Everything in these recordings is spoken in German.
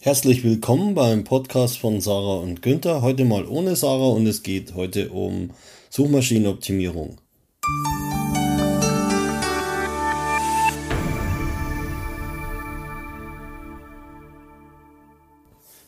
Herzlich willkommen beim Podcast von Sarah und Günther. Heute mal ohne Sarah und es geht heute um Suchmaschinenoptimierung.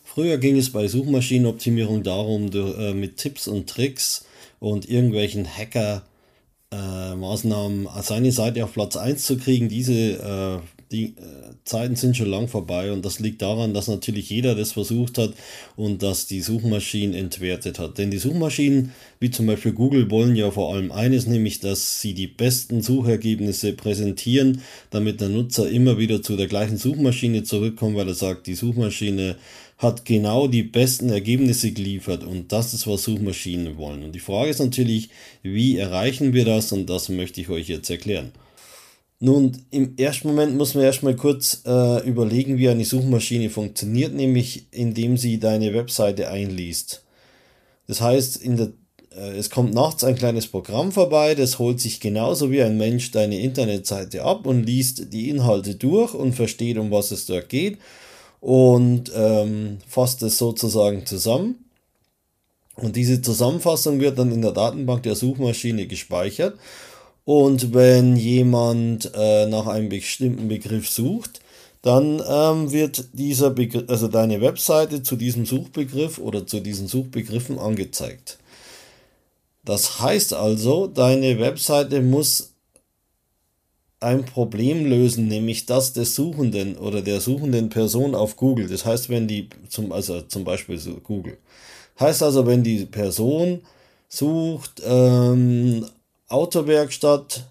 Früher ging es bei Suchmaschinenoptimierung darum, äh, mit Tipps und Tricks und irgendwelchen Hacker-Maßnahmen äh, seine Seite auf Platz 1 zu kriegen. Diese äh, die äh, Zeiten sind schon lang vorbei und das liegt daran, dass natürlich jeder das versucht hat und dass die Suchmaschinen entwertet hat. Denn die Suchmaschinen, wie zum Beispiel Google, wollen ja vor allem eines, nämlich dass sie die besten Suchergebnisse präsentieren, damit der Nutzer immer wieder zu der gleichen Suchmaschine zurückkommt, weil er sagt, die Suchmaschine hat genau die besten Ergebnisse geliefert und das ist, was Suchmaschinen wollen. Und die Frage ist natürlich, wie erreichen wir das und das möchte ich euch jetzt erklären. Nun, im ersten Moment muss man erstmal kurz äh, überlegen, wie eine Suchmaschine funktioniert, nämlich indem sie deine Webseite einliest. Das heißt, in der, äh, es kommt nachts ein kleines Programm vorbei, das holt sich genauso wie ein Mensch deine Internetseite ab und liest die Inhalte durch und versteht, um was es dort geht und ähm, fasst es sozusagen zusammen. Und diese Zusammenfassung wird dann in der Datenbank der Suchmaschine gespeichert und wenn jemand äh, nach einem bestimmten Begriff sucht, dann ähm, wird dieser Begriff, also deine Webseite zu diesem Suchbegriff oder zu diesen Suchbegriffen angezeigt. Das heißt also, deine Webseite muss ein Problem lösen, nämlich das des Suchenden oder der suchenden Person auf Google. Das heißt, wenn die zum, also zum Beispiel Google. Heißt also, wenn die Person sucht ähm, Autowerkstatt,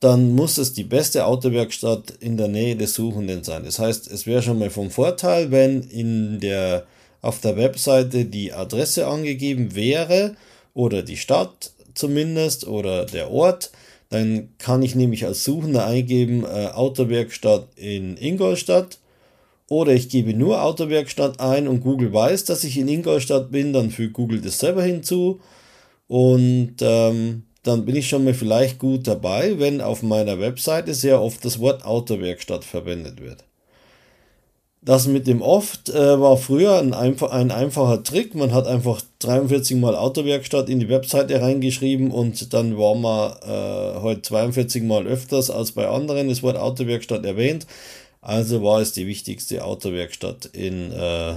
dann muss es die beste Autowerkstatt in der Nähe des Suchenden sein. Das heißt, es wäre schon mal vom Vorteil, wenn in der, auf der Webseite die Adresse angegeben wäre oder die Stadt zumindest oder der Ort. Dann kann ich nämlich als Suchender eingeben äh, Autowerkstatt in Ingolstadt oder ich gebe nur Autowerkstatt ein und Google weiß, dass ich in Ingolstadt bin, dann fügt Google das selber hinzu und ähm, dann bin ich schon mal vielleicht gut dabei, wenn auf meiner Webseite sehr oft das Wort Autowerkstatt verwendet wird. Das mit dem oft äh, war früher ein, einfach, ein einfacher Trick. Man hat einfach 43 mal Autowerkstatt in die Webseite reingeschrieben und dann war man äh, heute 42 mal öfters als bei anderen das Wort Autowerkstatt erwähnt. Also war es die wichtigste Autowerkstatt in äh,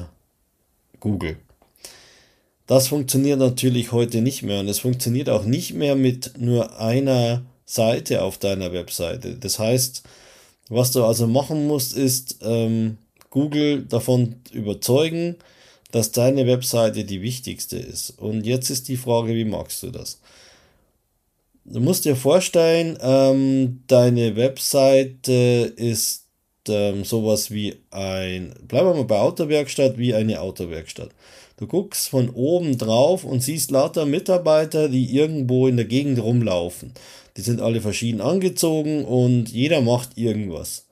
Google. Das funktioniert natürlich heute nicht mehr und es funktioniert auch nicht mehr mit nur einer Seite auf deiner Webseite. Das heißt, was du also machen musst, ist ähm, Google davon überzeugen, dass deine Webseite die wichtigste ist. Und jetzt ist die Frage, wie magst du das? Du musst dir vorstellen, ähm, deine Webseite ist ähm, sowas wie ein, bleiben wir mal bei Autowerkstatt, wie eine Autowerkstatt. Du guckst von oben drauf und siehst lauter Mitarbeiter, die irgendwo in der Gegend rumlaufen. Die sind alle verschieden angezogen und jeder macht irgendwas.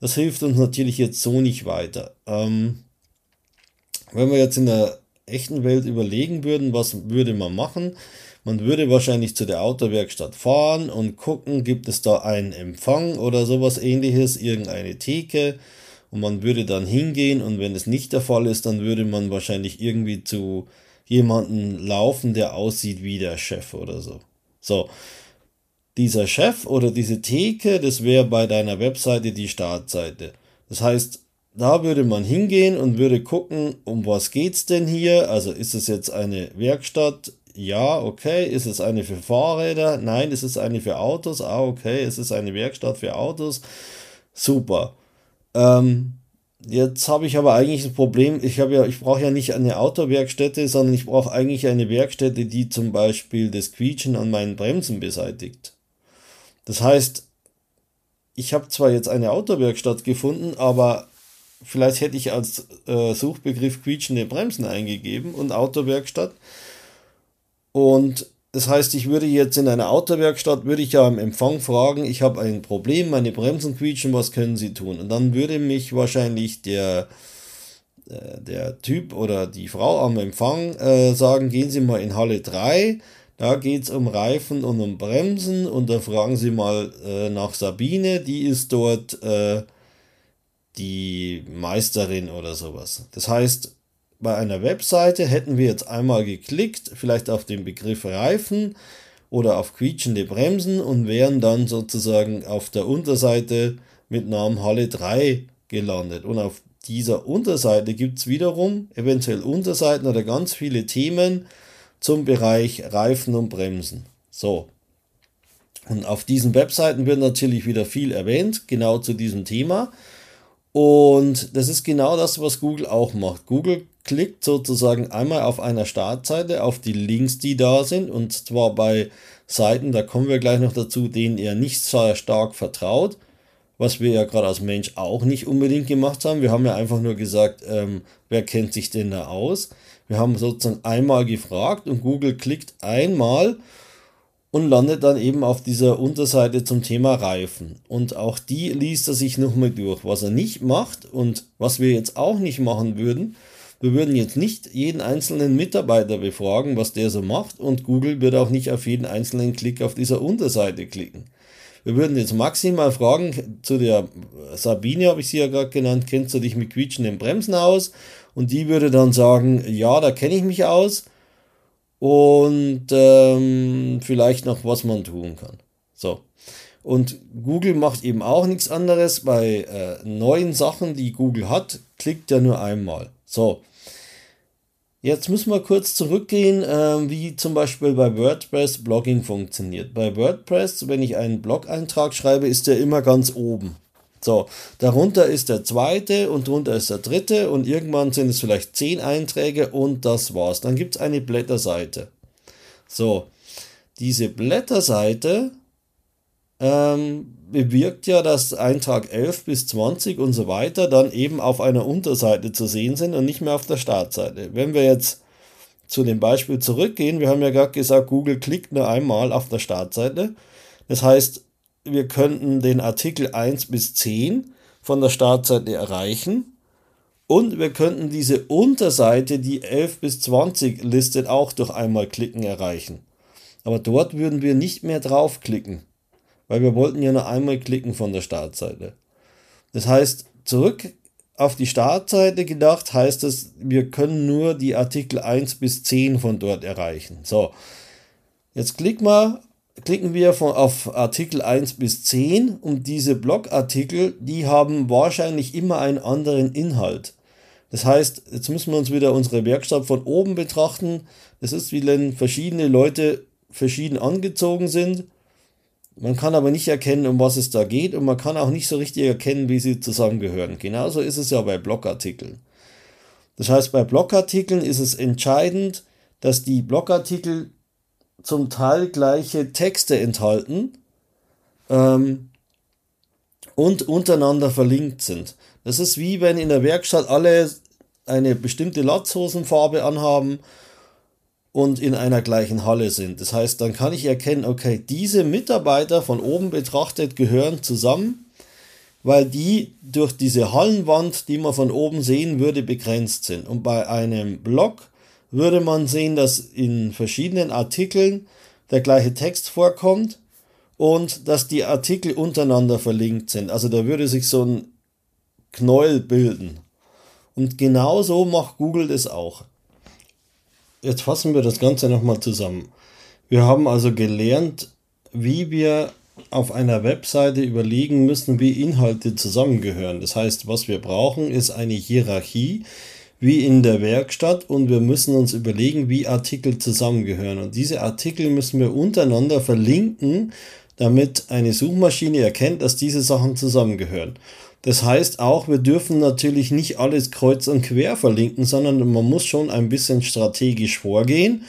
Das hilft uns natürlich jetzt so nicht weiter. Ähm, wenn wir jetzt in der echten Welt überlegen würden, was würde man machen? Man würde wahrscheinlich zu der Autowerkstatt fahren und gucken, gibt es da einen Empfang oder sowas ähnliches, irgendeine Theke und man würde dann hingehen und wenn es nicht der Fall ist, dann würde man wahrscheinlich irgendwie zu jemanden laufen, der aussieht wie der Chef oder so. So, dieser Chef oder diese Theke, das wäre bei deiner Webseite die Startseite. Das heißt, da würde man hingehen und würde gucken, um was geht's denn hier? Also ist es jetzt eine Werkstatt? Ja, okay. Ist es eine für Fahrräder? Nein, ist es eine für Autos? Ah, okay. Ist es eine Werkstatt für Autos? Super. Ähm, jetzt habe ich aber eigentlich ein Problem. Ich habe ja, ich brauche ja nicht eine Autowerkstätte, sondern ich brauche eigentlich eine Werkstätte, die zum Beispiel das Quietschen an meinen Bremsen beseitigt. Das heißt, ich habe zwar jetzt eine Autowerkstatt gefunden, aber vielleicht hätte ich als äh, Suchbegriff quietschende Bremsen eingegeben und Autowerkstatt. Und das heißt, ich würde jetzt in einer Autowerkstatt, würde ich ja am Empfang fragen, ich habe ein Problem, meine Bremsen quietschen, was können Sie tun? Und dann würde mich wahrscheinlich der, äh, der Typ oder die Frau am Empfang äh, sagen, gehen Sie mal in Halle 3, da geht es um Reifen und um Bremsen und da fragen Sie mal äh, nach Sabine, die ist dort äh, die Meisterin oder sowas. Das heißt, bei einer Webseite hätten wir jetzt einmal geklickt, vielleicht auf den Begriff Reifen oder auf quietschende Bremsen und wären dann sozusagen auf der Unterseite mit Namen Halle 3 gelandet. Und auf dieser Unterseite gibt es wiederum eventuell Unterseiten oder ganz viele Themen zum Bereich Reifen und Bremsen. So. Und auf diesen Webseiten wird natürlich wieder viel erwähnt, genau zu diesem Thema. Und das ist genau das, was Google auch macht. Google klickt sozusagen einmal auf einer Startseite auf die Links, die da sind, und zwar bei Seiten, da kommen wir gleich noch dazu, denen er nicht sehr stark vertraut, was wir ja gerade als Mensch auch nicht unbedingt gemacht haben. Wir haben ja einfach nur gesagt, ähm, wer kennt sich denn da aus? Wir haben sozusagen einmal gefragt und Google klickt einmal und landet dann eben auf dieser Unterseite zum Thema Reifen. Und auch die liest er sich nochmal durch. Was er nicht macht und was wir jetzt auch nicht machen würden, wir würden jetzt nicht jeden einzelnen Mitarbeiter befragen, was der so macht und Google wird auch nicht auf jeden einzelnen Klick auf dieser Unterseite klicken. Wir würden jetzt maximal fragen, zu der Sabine habe ich sie ja gerade genannt, kennst du dich mit quietschenden Bremsen aus? Und die würde dann sagen, ja, da kenne ich mich aus und ähm, vielleicht noch, was man tun kann. So. Und Google macht eben auch nichts anderes. Bei äh, neuen Sachen, die Google hat, klickt er nur einmal. So. Jetzt müssen wir kurz zurückgehen, äh, wie zum Beispiel bei WordPress Blogging funktioniert. Bei WordPress, wenn ich einen Blog-Eintrag schreibe, ist der immer ganz oben. So, darunter ist der zweite und drunter ist der dritte und irgendwann sind es vielleicht zehn Einträge und das war's. Dann gibt es eine Blätterseite. So, diese Blätterseite ähm, bewirkt ja, dass Eintrag 11 bis 20 und so weiter dann eben auf einer Unterseite zu sehen sind und nicht mehr auf der Startseite. Wenn wir jetzt zu dem Beispiel zurückgehen, wir haben ja gerade gesagt, Google klickt nur einmal auf der Startseite. Das heißt, wir könnten den Artikel 1 bis 10 von der Startseite erreichen und wir könnten diese Unterseite, die 11 bis 20 listet, auch durch einmal klicken erreichen. Aber dort würden wir nicht mehr draufklicken, weil wir wollten ja nur einmal klicken von der Startseite. Das heißt, zurück auf die Startseite gedacht heißt es, wir können nur die Artikel 1 bis 10 von dort erreichen. So, jetzt klick mal klicken wir von, auf Artikel 1 bis 10 und diese Blogartikel, die haben wahrscheinlich immer einen anderen Inhalt. Das heißt, jetzt müssen wir uns wieder unsere Werkstatt von oben betrachten. Es ist, wie wenn verschiedene Leute verschieden angezogen sind. Man kann aber nicht erkennen, um was es da geht und man kann auch nicht so richtig erkennen, wie sie zusammengehören. Genauso ist es ja bei Blogartikeln. Das heißt, bei Blogartikeln ist es entscheidend, dass die Blogartikel zum Teil gleiche Texte enthalten ähm, und untereinander verlinkt sind. Das ist wie wenn in der Werkstatt alle eine bestimmte Latzhosenfarbe anhaben und in einer gleichen Halle sind. Das heißt, dann kann ich erkennen, okay, diese Mitarbeiter von oben betrachtet gehören zusammen, weil die durch diese Hallenwand, die man von oben sehen würde, begrenzt sind. Und bei einem Block würde man sehen, dass in verschiedenen Artikeln der gleiche Text vorkommt und dass die Artikel untereinander verlinkt sind. Also da würde sich so ein Knäuel bilden. Und genauso macht Google das auch. Jetzt fassen wir das Ganze nochmal zusammen. Wir haben also gelernt, wie wir auf einer Webseite überlegen müssen, wie Inhalte zusammengehören. Das heißt, was wir brauchen, ist eine Hierarchie, wie in der Werkstatt und wir müssen uns überlegen, wie Artikel zusammengehören. Und diese Artikel müssen wir untereinander verlinken, damit eine Suchmaschine erkennt, dass diese Sachen zusammengehören. Das heißt auch, wir dürfen natürlich nicht alles kreuz und quer verlinken, sondern man muss schon ein bisschen strategisch vorgehen,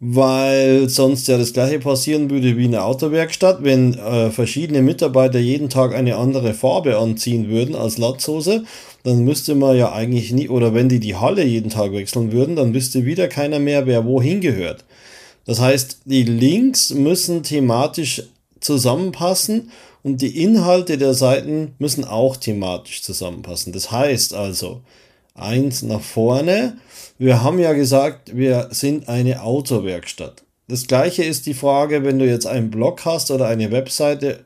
weil sonst ja das gleiche passieren würde wie in der Autowerkstatt, wenn äh, verschiedene Mitarbeiter jeden Tag eine andere Farbe anziehen würden als Latzhose dann müsste man ja eigentlich nie, oder wenn die die Halle jeden Tag wechseln würden, dann wüsste wieder keiner mehr, wer wohin gehört. Das heißt, die Links müssen thematisch zusammenpassen und die Inhalte der Seiten müssen auch thematisch zusammenpassen. Das heißt also, eins nach vorne, wir haben ja gesagt, wir sind eine Autowerkstatt. Das gleiche ist die Frage, wenn du jetzt einen Blog hast oder eine Webseite,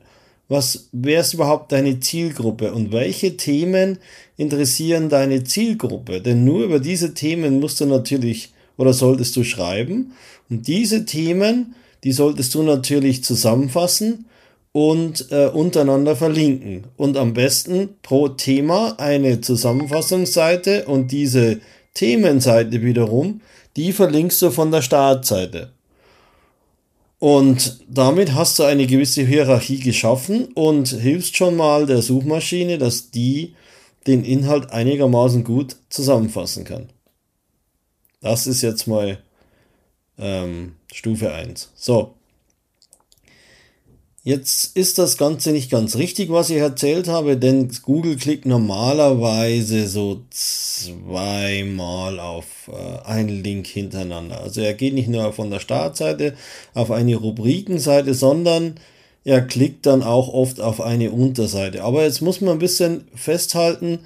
was wer ist überhaupt deine Zielgruppe und welche Themen interessieren deine Zielgruppe? Denn nur über diese Themen musst du natürlich oder solltest du schreiben. Und diese Themen, die solltest du natürlich zusammenfassen und äh, untereinander verlinken. Und am besten pro Thema eine Zusammenfassungsseite und diese Themenseite wiederum, die verlinkst du von der Startseite. Und damit hast du eine gewisse Hierarchie geschaffen und hilfst schon mal der Suchmaschine, dass die den Inhalt einigermaßen gut zusammenfassen kann. Das ist jetzt mal ähm, Stufe 1. So, Jetzt ist das Ganze nicht ganz richtig, was ich erzählt habe, denn Google klickt normalerweise so zweimal auf äh, einen Link hintereinander. Also er geht nicht nur von der Startseite auf eine Rubrikenseite, sondern er klickt dann auch oft auf eine Unterseite. Aber jetzt muss man ein bisschen festhalten,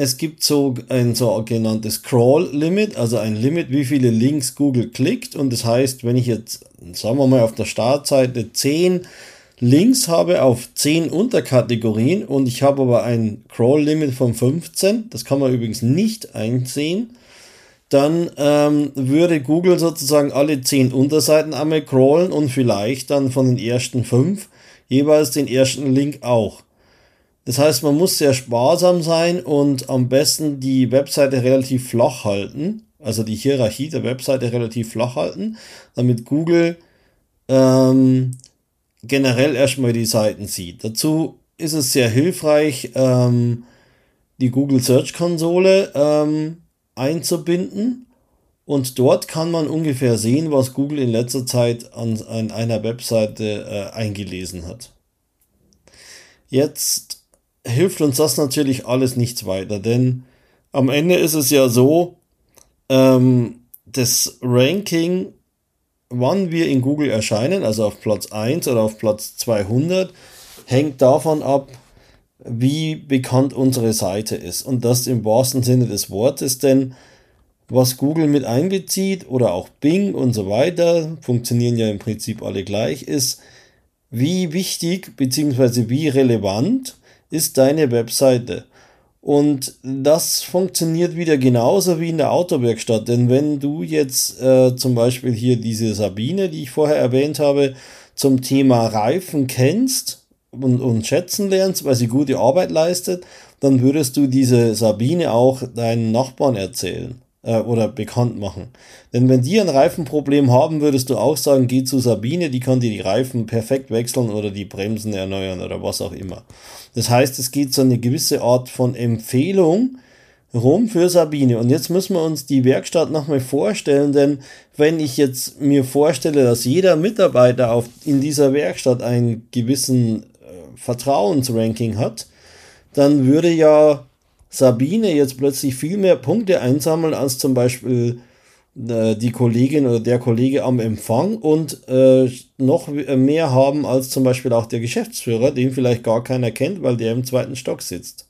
es gibt so ein sogenanntes Scroll-Limit, also ein Limit, wie viele Links Google klickt. Und das heißt, wenn ich jetzt, sagen wir mal, auf der Startseite 10 Links habe auf 10 Unterkategorien und ich habe aber ein Crawl-Limit von 15, das kann man übrigens nicht einsehen, dann ähm, würde Google sozusagen alle 10 Unterseiten einmal crawlen und vielleicht dann von den ersten 5 jeweils den ersten Link auch. Das heißt, man muss sehr sparsam sein und am besten die Webseite relativ flach halten, also die Hierarchie der Webseite relativ flach halten, damit Google ähm, generell erstmal die Seiten sieht. Dazu ist es sehr hilfreich, ähm, die Google Search Konsole ähm, einzubinden. Und dort kann man ungefähr sehen, was Google in letzter Zeit an, an einer Webseite äh, eingelesen hat. Jetzt hilft uns das natürlich alles nichts weiter, denn am Ende ist es ja so, ähm, das Ranking, wann wir in Google erscheinen, also auf Platz 1 oder auf Platz 200, hängt davon ab, wie bekannt unsere Seite ist. Und das im wahrsten Sinne des Wortes, denn was Google mit einbezieht oder auch Bing und so weiter, funktionieren ja im Prinzip alle gleich, ist, wie wichtig bzw. wie relevant ist deine Webseite. Und das funktioniert wieder genauso wie in der Autowerkstatt. Denn wenn du jetzt äh, zum Beispiel hier diese Sabine, die ich vorher erwähnt habe, zum Thema Reifen kennst und, und schätzen lernst, weil sie gute Arbeit leistet, dann würdest du diese Sabine auch deinen Nachbarn erzählen äh, oder bekannt machen. Denn wenn die ein Reifenproblem haben, würdest du auch sagen, geh zu Sabine, die kann dir die Reifen perfekt wechseln oder die Bremsen erneuern oder was auch immer. Das heißt, es geht so eine gewisse Art von Empfehlung rum für Sabine. Und jetzt müssen wir uns die Werkstatt nochmal vorstellen, denn wenn ich jetzt mir vorstelle, dass jeder Mitarbeiter auf, in dieser Werkstatt einen gewissen äh, Vertrauensranking hat, dann würde ja Sabine jetzt plötzlich viel mehr Punkte einsammeln als zum Beispiel äh, die Kollegin oder der Kollege am Empfang und äh, noch mehr haben als zum Beispiel auch der Geschäftsführer, den vielleicht gar keiner kennt, weil der im zweiten Stock sitzt.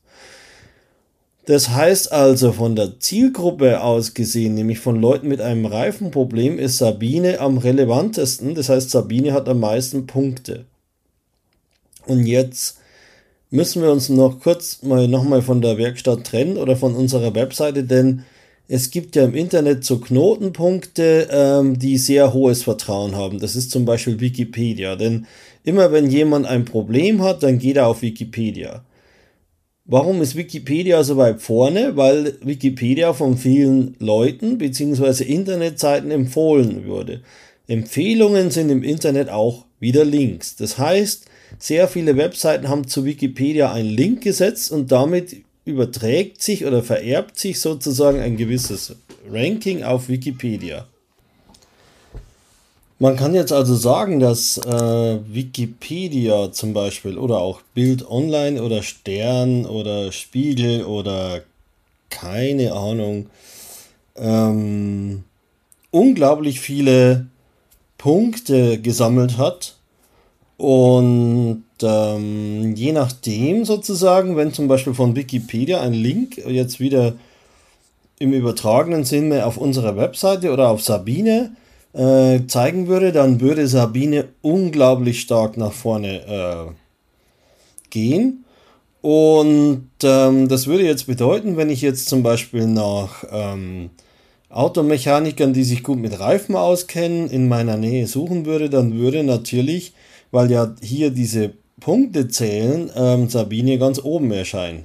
Das heißt also von der Zielgruppe aus gesehen, nämlich von Leuten mit einem Reifenproblem, ist Sabine am relevantesten. Das heißt, Sabine hat am meisten Punkte. Und jetzt müssen wir uns noch kurz mal nochmal von der Werkstatt trennen oder von unserer Webseite, denn es gibt ja im Internet so Knotenpunkte, ähm, die sehr hohes Vertrauen haben. Das ist zum Beispiel Wikipedia, denn immer wenn jemand ein Problem hat, dann geht er auf Wikipedia. Warum ist Wikipedia so weit vorne? Weil Wikipedia von vielen Leuten bzw. Internetseiten empfohlen wurde. Empfehlungen sind im Internet auch wieder Links. Das heißt, sehr viele Webseiten haben zu Wikipedia einen Link gesetzt und damit überträgt sich oder vererbt sich sozusagen ein gewisses Ranking auf Wikipedia. Man kann jetzt also sagen, dass äh, Wikipedia zum Beispiel oder auch Bild Online oder Stern oder Spiegel oder keine Ahnung ähm, unglaublich viele Punkte gesammelt hat und ähm, je nachdem sozusagen, wenn zum Beispiel von Wikipedia ein Link jetzt wieder im übertragenen Sinne auf unserer Webseite oder auf Sabine äh, zeigen würde, dann würde Sabine unglaublich stark nach vorne gehen. Und ähm, das würde jetzt bedeuten, wenn ich jetzt zum Beispiel nach ähm, Automechanikern, die sich gut mit Reifen auskennen, in meiner Nähe suchen würde, dann würde natürlich, weil ja hier diese Punkte zählen, ähm, Sabine ganz oben erscheinen.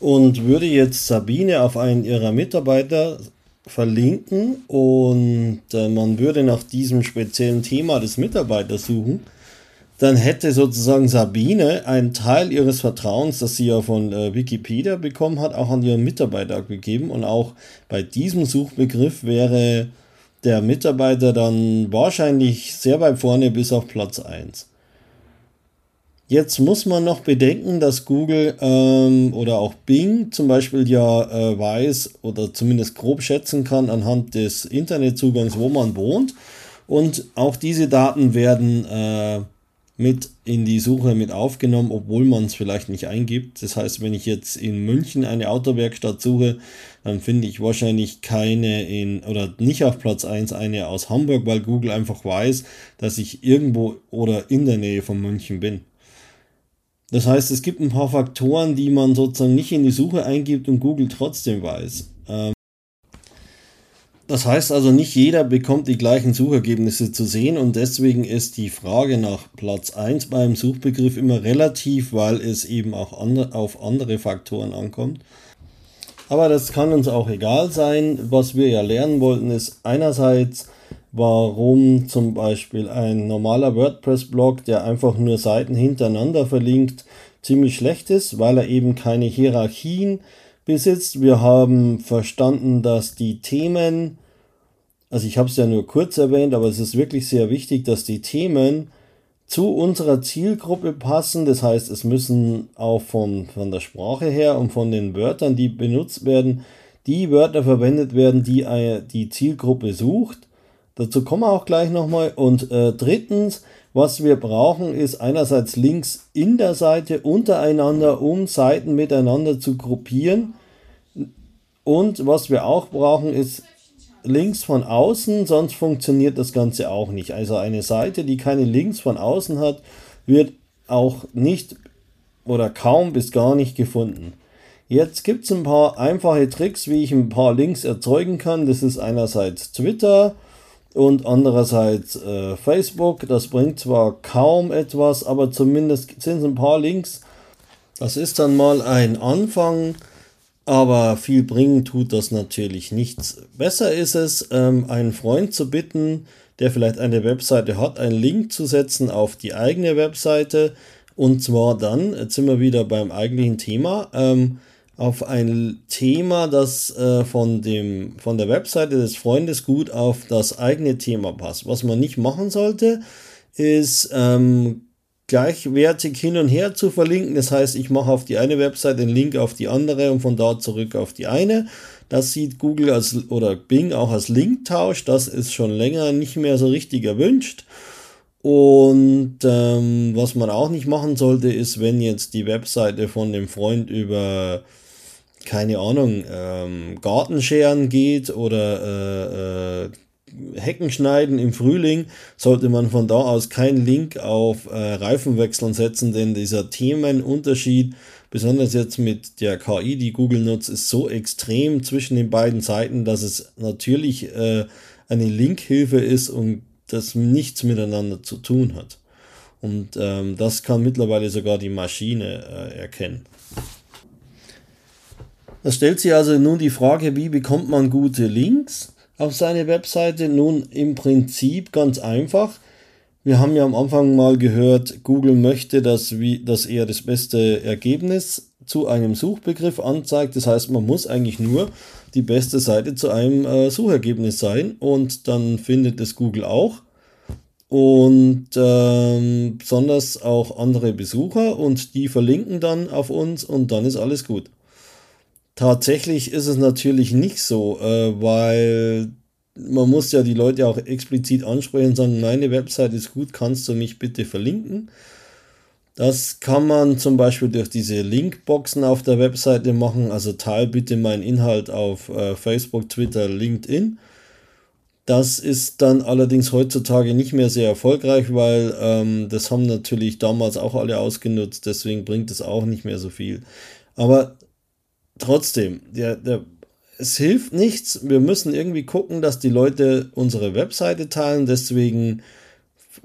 Und würde jetzt Sabine auf einen ihrer Mitarbeiter verlinken und äh, man würde nach diesem speziellen Thema des Mitarbeiters suchen, dann hätte sozusagen Sabine einen Teil ihres Vertrauens, das sie ja von äh, Wikipedia bekommen hat, auch an ihren Mitarbeiter gegeben. Und auch bei diesem Suchbegriff wäre der Mitarbeiter dann wahrscheinlich sehr weit vorne bis auf Platz 1. Jetzt muss man noch bedenken, dass Google ähm, oder auch Bing zum Beispiel ja äh, weiß oder zumindest grob schätzen kann anhand des Internetzugangs, wo man wohnt. Und auch diese Daten werden äh, mit in die Suche mit aufgenommen, obwohl man es vielleicht nicht eingibt. Das heißt, wenn ich jetzt in München eine Autowerkstatt suche, dann finde ich wahrscheinlich keine in oder nicht auf Platz 1 eine aus Hamburg, weil Google einfach weiß, dass ich irgendwo oder in der Nähe von München bin. Das heißt, es gibt ein paar Faktoren, die man sozusagen nicht in die Suche eingibt und Google trotzdem weiß. Ähm, das heißt also, nicht jeder bekommt die gleichen Suchergebnisse zu sehen und deswegen ist die Frage nach Platz 1 beim Suchbegriff immer relativ, weil es eben auch andre, auf andere Faktoren ankommt. Aber das kann uns auch egal sein. Was wir ja lernen wollten, ist einerseits, warum zum Beispiel ein normaler WordPress-Blog, der einfach nur Seiten hintereinander verlinkt, ziemlich schlecht ist, weil er eben keine Hierarchien besitzt. Wir haben verstanden, dass die Themen also ich habe es ja nur kurz erwähnt, aber es ist wirklich sehr wichtig, dass die Themen zu unserer Zielgruppe passen. Das heißt, es müssen auch von, von der Sprache her und von den Wörtern, die benutzt werden, die Wörter verwendet werden, die die Zielgruppe sucht. Dazu kommen wir auch gleich nochmal. Und äh, drittens, was wir brauchen, ist einerseits Links in der Seite untereinander, um Seiten miteinander zu gruppieren. Und was wir auch brauchen, ist Links von außen, sonst funktioniert das Ganze auch nicht. Also eine Seite, die keine Links von außen hat, wird auch nicht oder kaum bis gar nicht gefunden. Jetzt gibt es ein paar einfache Tricks, wie ich ein paar Links erzeugen kann. Das ist einerseits Twitter und andererseits äh, Facebook. Das bringt zwar kaum etwas, aber zumindest sind es ein paar Links. Das ist dann mal ein Anfang aber viel bringen tut das natürlich nichts. Besser ist es, ähm, einen Freund zu bitten, der vielleicht eine Webseite hat, einen Link zu setzen auf die eigene Webseite. Und zwar dann, jetzt sind wir wieder beim eigentlichen Thema, ähm, auf ein Thema, das äh, von, dem, von der Webseite des Freundes gut auf das eigene Thema passt. Was man nicht machen sollte, ist ähm, gleichwertig hin und her zu verlinken. Das heißt, ich mache auf die eine Website den Link auf die andere und von dort zurück auf die eine. Das sieht Google als oder Bing auch als Linktausch. Das ist schon länger nicht mehr so richtig erwünscht. Und ähm, was man auch nicht machen sollte, ist, wenn jetzt die Webseite von dem Freund über keine Ahnung, ähm, Gartenscheren geht oder äh, äh, Hecken schneiden im Frühling, sollte man von da aus keinen Link auf äh, Reifenwechseln setzen, denn dieser Themenunterschied, besonders jetzt mit der KI, die Google nutzt, ist so extrem zwischen den beiden Seiten, dass es natürlich äh, eine Linkhilfe ist und das nichts miteinander zu tun hat. Und ähm, das kann mittlerweile sogar die Maschine äh, erkennen. Es stellt sich also nun die Frage, wie bekommt man gute Links? Auf seine Webseite? Nun, im Prinzip ganz einfach. Wir haben ja am Anfang mal gehört, Google möchte, dass, wie, dass er das beste Ergebnis zu einem Suchbegriff anzeigt. Das heißt, man muss eigentlich nur die beste Seite zu einem äh, Suchergebnis sein und dann findet es Google auch. Und ähm, besonders auch andere Besucher und die verlinken dann auf uns und dann ist alles gut. Tatsächlich ist es natürlich nicht so, äh, weil man muss ja die Leute auch explizit ansprechen und sagen, meine Website ist gut, kannst du mich bitte verlinken? Das kann man zum Beispiel durch diese Linkboxen auf der Webseite machen. Also teile bitte meinen Inhalt auf äh, Facebook, Twitter, LinkedIn. Das ist dann allerdings heutzutage nicht mehr sehr erfolgreich, weil ähm, das haben natürlich damals auch alle ausgenutzt, deswegen bringt es auch nicht mehr so viel. Aber trotzdem, der, der, es hilft nichts. Wir müssen irgendwie gucken, dass die Leute unsere Webseite teilen. Deswegen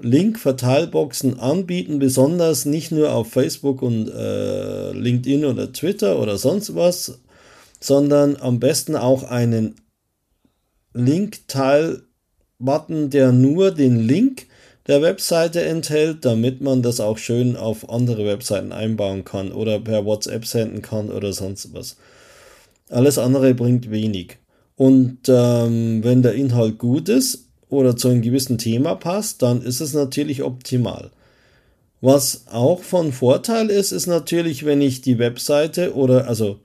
Link-Verteilboxen anbieten, besonders nicht nur auf Facebook und äh, LinkedIn oder Twitter oder sonst was, sondern am besten auch einen Link-Teil-Button, der nur den Link der Webseite enthält, damit man das auch schön auf andere Webseiten einbauen kann oder per WhatsApp senden kann oder sonst was. Alles andere bringt wenig. Und ähm, wenn der Inhalt gut ist oder zu einem gewissen Thema passt, dann ist es natürlich optimal. Was auch von Vorteil ist, ist natürlich, wenn ich die Webseite oder also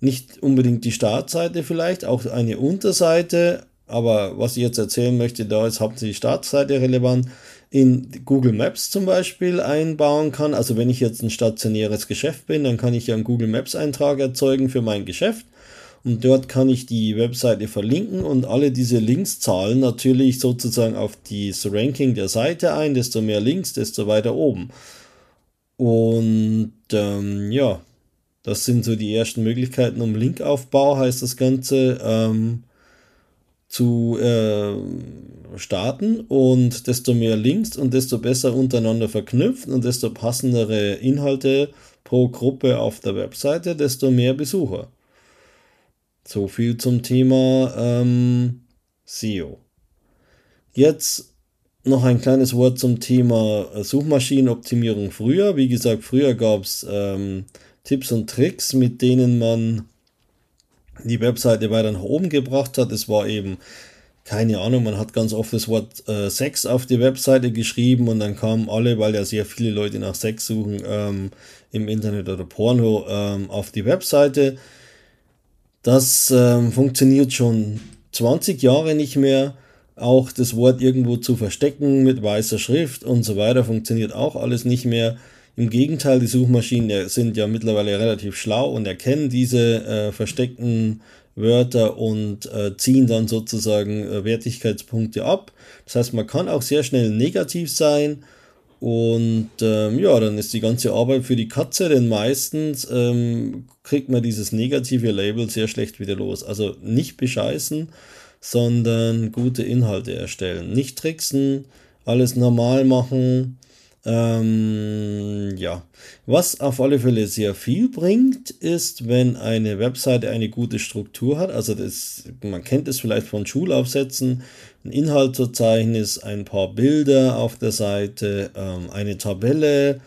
nicht unbedingt die Startseite vielleicht, auch eine Unterseite, aber was ich jetzt erzählen möchte, da ist hauptsächlich die Startseite relevant, in Google Maps zum Beispiel einbauen kann. Also wenn ich jetzt ein stationäres Geschäft bin, dann kann ich ja einen Google Maps Eintrag erzeugen für mein Geschäft. Und dort kann ich die Webseite verlinken und alle diese Links zahlen natürlich sozusagen auf das Ranking der Seite ein. Desto mehr Links, desto weiter oben. Und ähm, ja, das sind so die ersten Möglichkeiten um Linkaufbau, heißt das Ganze. Ähm, zu äh, starten und desto mehr Links und desto besser untereinander verknüpft und desto passendere Inhalte pro Gruppe auf der Webseite, desto mehr Besucher. So viel zum Thema ähm, SEO. Jetzt noch ein kleines Wort zum Thema Suchmaschinenoptimierung früher. Wie gesagt, früher gab es ähm, Tipps und Tricks, mit denen man die Webseite weiter nach oben gebracht hat. Es war eben, keine Ahnung, man hat ganz oft das Wort äh, Sex auf die Webseite geschrieben und dann kamen alle, weil ja sehr viele Leute nach Sex suchen ähm, im Internet oder Porno, ähm, auf die Webseite. Das ähm, funktioniert schon 20 Jahre nicht mehr. Auch das Wort irgendwo zu verstecken mit weißer Schrift und so weiter funktioniert auch alles nicht mehr. Im Gegenteil, die Suchmaschinen sind ja mittlerweile relativ schlau und erkennen diese äh, versteckten Wörter und äh, ziehen dann sozusagen äh, Wertigkeitspunkte ab. Das heißt, man kann auch sehr schnell negativ sein und ähm, ja, dann ist die ganze Arbeit für die Katze, denn meistens ähm, kriegt man dieses negative Label sehr schlecht wieder los. Also nicht bescheißen, sondern gute Inhalte erstellen. Nicht tricksen, alles normal machen ähm, ja, was auf alle Fälle sehr viel bringt, ist, wenn eine Webseite eine gute Struktur hat. Also das, man kennt es vielleicht von Schulaufsätzen, ein Inhaltsverzeichnis, ein paar Bilder auf der Seite, ähm, eine Tabelle.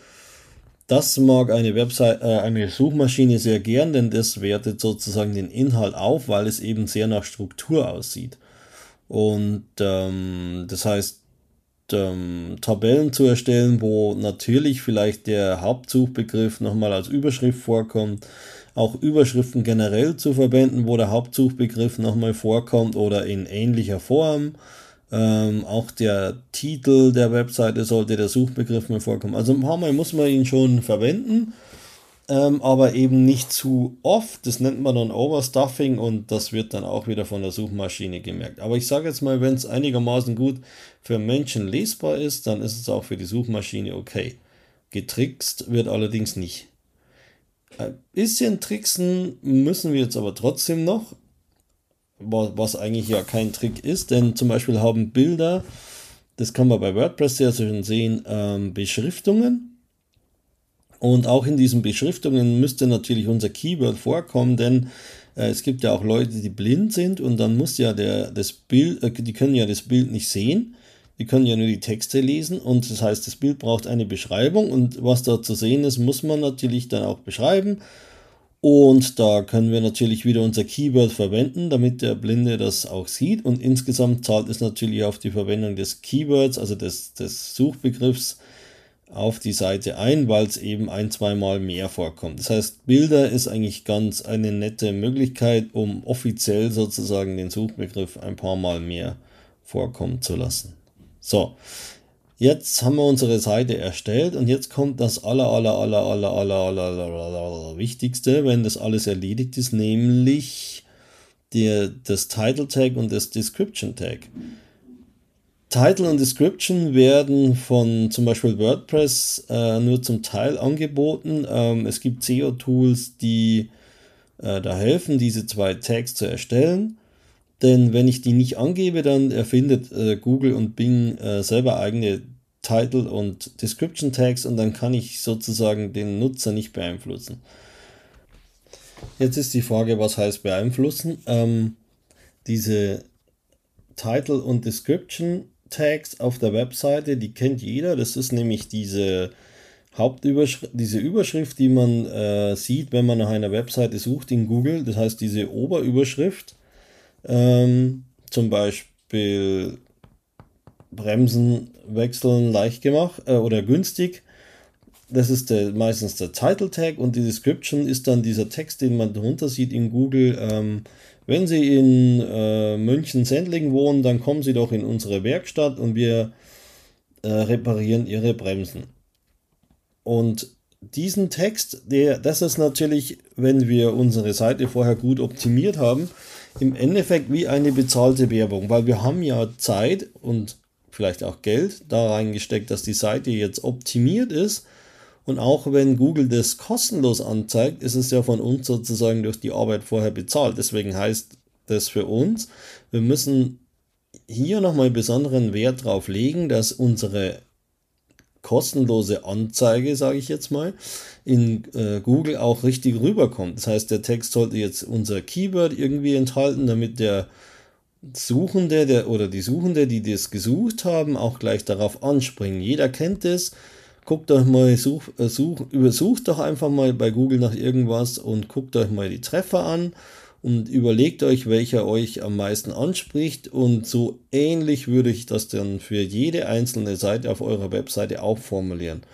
Das mag eine Website, äh, eine Suchmaschine sehr gern, denn das wertet sozusagen den Inhalt auf, weil es eben sehr nach Struktur aussieht. Und ähm, das heißt, ähm, Tabellen zu erstellen, wo natürlich vielleicht der Hauptsuchbegriff nochmal als Überschrift vorkommt, auch Überschriften generell zu verwenden, wo der Hauptsuchbegriff nochmal vorkommt oder in ähnlicher Form. Ähm, auch der Titel der Webseite sollte der Suchbegriff mal vorkommen. Also ein paar Mal muss man ihn schon verwenden ähm, aber eben nicht zu oft. Das nennt man dann Overstuffing und das wird dann auch wieder von der Suchmaschine gemerkt. Aber ich sage jetzt mal, wenn es einigermaßen gut für Menschen lesbar ist, dann ist es auch für die Suchmaschine okay. Getrickst wird allerdings nicht. Ein bisschen tricksen müssen wir jetzt aber trotzdem noch, was eigentlich ja kein Trick ist, denn zum Beispiel haben Bilder, das kann man bei WordPress sehr schön sehen, ähm, Beschriftungen und auch in diesen Beschriftungen müsste natürlich unser Keyword vorkommen, denn äh, es gibt ja auch Leute, die blind sind und dann muss ja der, das Bild, äh, die können ja das Bild nicht sehen. Die können ja nur die Texte lesen und das heißt, das Bild braucht eine Beschreibung und was da zu sehen ist, muss man natürlich dann auch beschreiben. Und da können wir natürlich wieder unser Keyword verwenden, damit der Blinde das auch sieht. Und insgesamt zahlt es natürlich auf die Verwendung des Keywords, also des, des Suchbegriffs, auf die Seite ein, weil es eben ein, zweimal mehr vorkommt. Das heißt, Bilder ist eigentlich ganz eine nette Möglichkeit, um offiziell sozusagen den Suchbegriff ein paar Mal mehr vorkommen zu lassen. So, jetzt haben wir unsere Seite erstellt und jetzt kommt das aller, aller, aller, aller, aller, aller, aller, aller, aller Wichtigste, wenn das alles erledigt ist, nämlich der, das Title Tag und das Description Tag. Title und Description werden von zum Beispiel WordPress äh, nur zum Teil angeboten. Ähm, es gibt SEO-Tools, die äh, da helfen, diese zwei Tags zu erstellen. Denn wenn ich die nicht angebe, dann erfindet äh, Google und Bing äh, selber eigene Title und Description Tags und dann kann ich sozusagen den Nutzer nicht beeinflussen. Jetzt ist die Frage, was heißt beeinflussen? Ähm, diese Title und Description Tags auf der Webseite, die kennt jeder. Das ist nämlich diese Hauptüberschrift, diese Überschrift, die man äh, sieht, wenn man nach einer Webseite sucht in Google. Das heißt, diese Oberüberschrift, ähm, zum Beispiel Bremsen wechseln leicht gemacht äh, oder günstig. Das ist der, meistens der Title Tag und die Description ist dann dieser Text, den man darunter sieht in Google. Ähm, wenn Sie in äh, München-Sendling wohnen, dann kommen Sie doch in unsere Werkstatt und wir äh, reparieren Ihre Bremsen. Und diesen Text, der, das ist natürlich, wenn wir unsere Seite vorher gut optimiert haben, im Endeffekt wie eine bezahlte Werbung, weil wir haben ja Zeit und vielleicht auch Geld da reingesteckt, dass die Seite jetzt optimiert ist. Und auch wenn Google das kostenlos anzeigt, ist es ja von uns sozusagen durch die Arbeit vorher bezahlt. Deswegen heißt das für uns, wir müssen hier nochmal besonderen Wert drauf legen, dass unsere kostenlose Anzeige, sage ich jetzt mal, in äh, Google auch richtig rüberkommt. Das heißt, der Text sollte jetzt unser Keyword irgendwie enthalten, damit der Suchende der, oder die Suchende, die das gesucht haben, auch gleich darauf anspringen. Jeder kennt es. Guckt euch mal, such, äh, such, übersucht doch einfach mal bei Google nach irgendwas und guckt euch mal die Treffer an und überlegt euch, welcher euch am meisten anspricht. Und so ähnlich würde ich das dann für jede einzelne Seite auf eurer Webseite auch formulieren.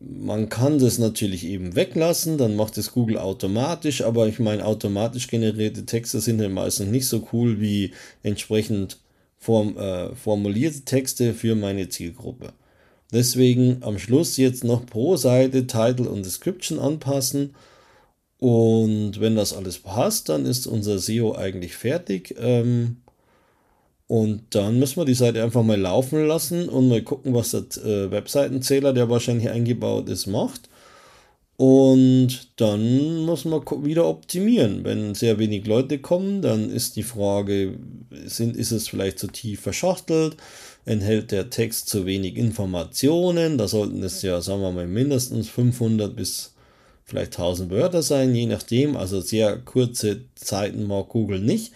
Man kann das natürlich eben weglassen, dann macht es Google automatisch, aber ich meine, automatisch generierte Texte sind ja meistens nicht so cool wie entsprechend form, äh, formulierte Texte für meine Zielgruppe. Deswegen am Schluss jetzt noch pro Seite Title und Description anpassen. Und wenn das alles passt, dann ist unser SEO eigentlich fertig. Ähm, und dann müssen wir die Seite einfach mal laufen lassen und mal gucken, was der äh, Webseitenzähler, der wahrscheinlich eingebaut ist, macht. Und dann muss man wieder optimieren. Wenn sehr wenig Leute kommen, dann ist die Frage, sind, ist es vielleicht zu tief verschachtelt? Enthält der Text zu wenig Informationen? Da sollten es ja, sagen wir mal, mindestens 500 bis vielleicht 1000 Wörter sein, je nachdem. Also sehr kurze Zeiten mag Google nicht.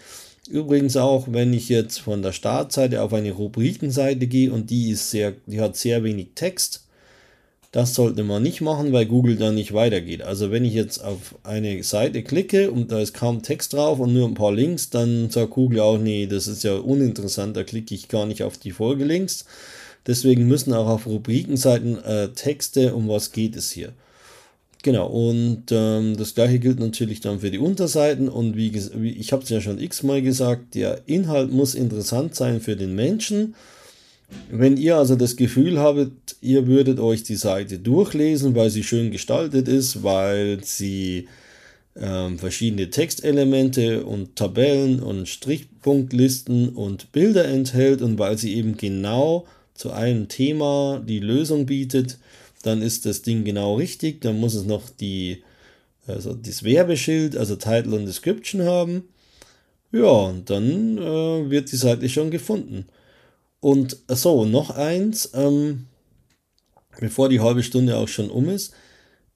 Übrigens auch, wenn ich jetzt von der Startseite auf eine Rubrikenseite gehe und die ist sehr, die hat sehr wenig Text, das sollte man nicht machen, weil Google dann nicht weitergeht. Also wenn ich jetzt auf eine Seite klicke und da ist kaum Text drauf und nur ein paar Links, dann sagt Google auch, nee, das ist ja uninteressant, da klicke ich gar nicht auf die Folgelinks. Deswegen müssen auch auf Rubrikenseiten äh, Texte, um was geht es hier. Genau, und ähm, das gleiche gilt natürlich dann für die Unterseiten. Und wie, wie ich habe es ja schon x-mal gesagt, der Inhalt muss interessant sein für den Menschen. Wenn ihr also das Gefühl habt, ihr würdet euch die Seite durchlesen, weil sie schön gestaltet ist, weil sie ähm, verschiedene Textelemente und Tabellen und Strichpunktlisten und Bilder enthält und weil sie eben genau zu einem Thema die Lösung bietet, dann ist das Ding genau richtig. Dann muss es noch die, also das Werbeschild, also Title und Description haben. Ja, und dann äh, wird die Seite schon gefunden. Und so, noch eins, ähm, bevor die halbe Stunde auch schon um ist.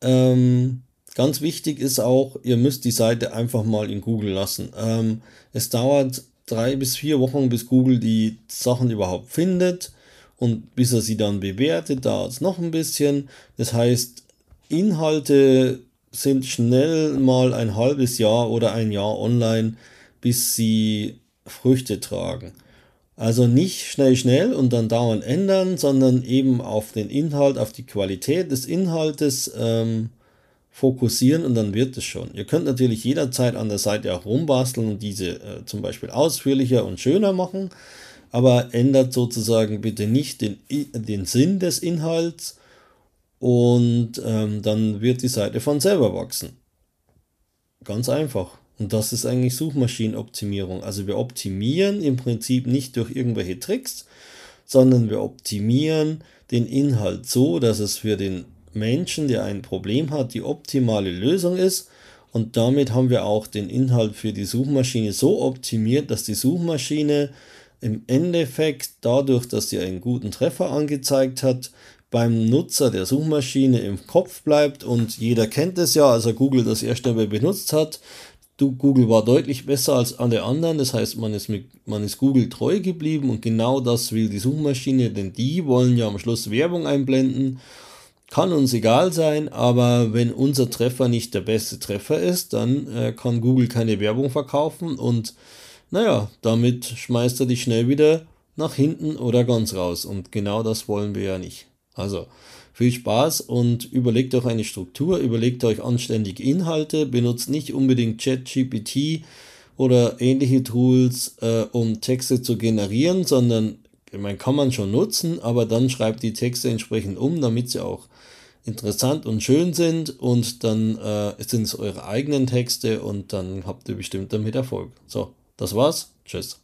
Ähm, ganz wichtig ist auch, ihr müsst die Seite einfach mal in Google lassen. Ähm, es dauert drei bis vier Wochen, bis Google die Sachen überhaupt findet und bis er sie dann bewertet, dauert es noch ein bisschen. Das heißt, Inhalte sind schnell mal ein halbes Jahr oder ein Jahr online, bis sie Früchte tragen. Also nicht schnell, schnell und dann dauernd ändern, sondern eben auf den Inhalt, auf die Qualität des Inhaltes ähm, fokussieren und dann wird es schon. Ihr könnt natürlich jederzeit an der Seite auch rumbasteln und diese äh, zum Beispiel ausführlicher und schöner machen aber ändert sozusagen bitte nicht den, den Sinn des Inhalts und ähm, dann wird die Seite von selber wachsen. Ganz einfach. Und das ist eigentlich Suchmaschinenoptimierung. Also wir optimieren im Prinzip nicht durch irgendwelche Tricks, sondern wir optimieren den Inhalt so, dass es für den Menschen, der ein Problem hat, die optimale Lösung ist. Und damit haben wir auch den Inhalt für die Suchmaschine so optimiert, dass die Suchmaschine im Endeffekt dadurch, dass sie einen guten Treffer angezeigt hat, beim Nutzer der Suchmaschine im Kopf bleibt und jeder kennt es ja, als er Google das erste Mal benutzt hat. Google war deutlich besser als alle anderen, das heißt, man ist, mit, man ist Google treu geblieben und genau das will die Suchmaschine, denn die wollen ja am Schluss Werbung einblenden. Kann uns egal sein, aber wenn unser Treffer nicht der beste Treffer ist, dann äh, kann Google keine Werbung verkaufen und naja, damit schmeißt er dich schnell wieder nach hinten oder ganz raus. Und genau das wollen wir ja nicht. Also viel Spaß und überlegt euch eine Struktur, überlegt euch anständig Inhalte, benutzt nicht unbedingt ChatGPT oder ähnliche Tools, äh, um Texte zu generieren, sondern man kann man schon nutzen, aber dann schreibt die Texte entsprechend um, damit sie auch interessant und schön sind und dann äh, sind es eure eigenen Texte und dann habt ihr bestimmt damit Erfolg. So, das war's. Tschüss.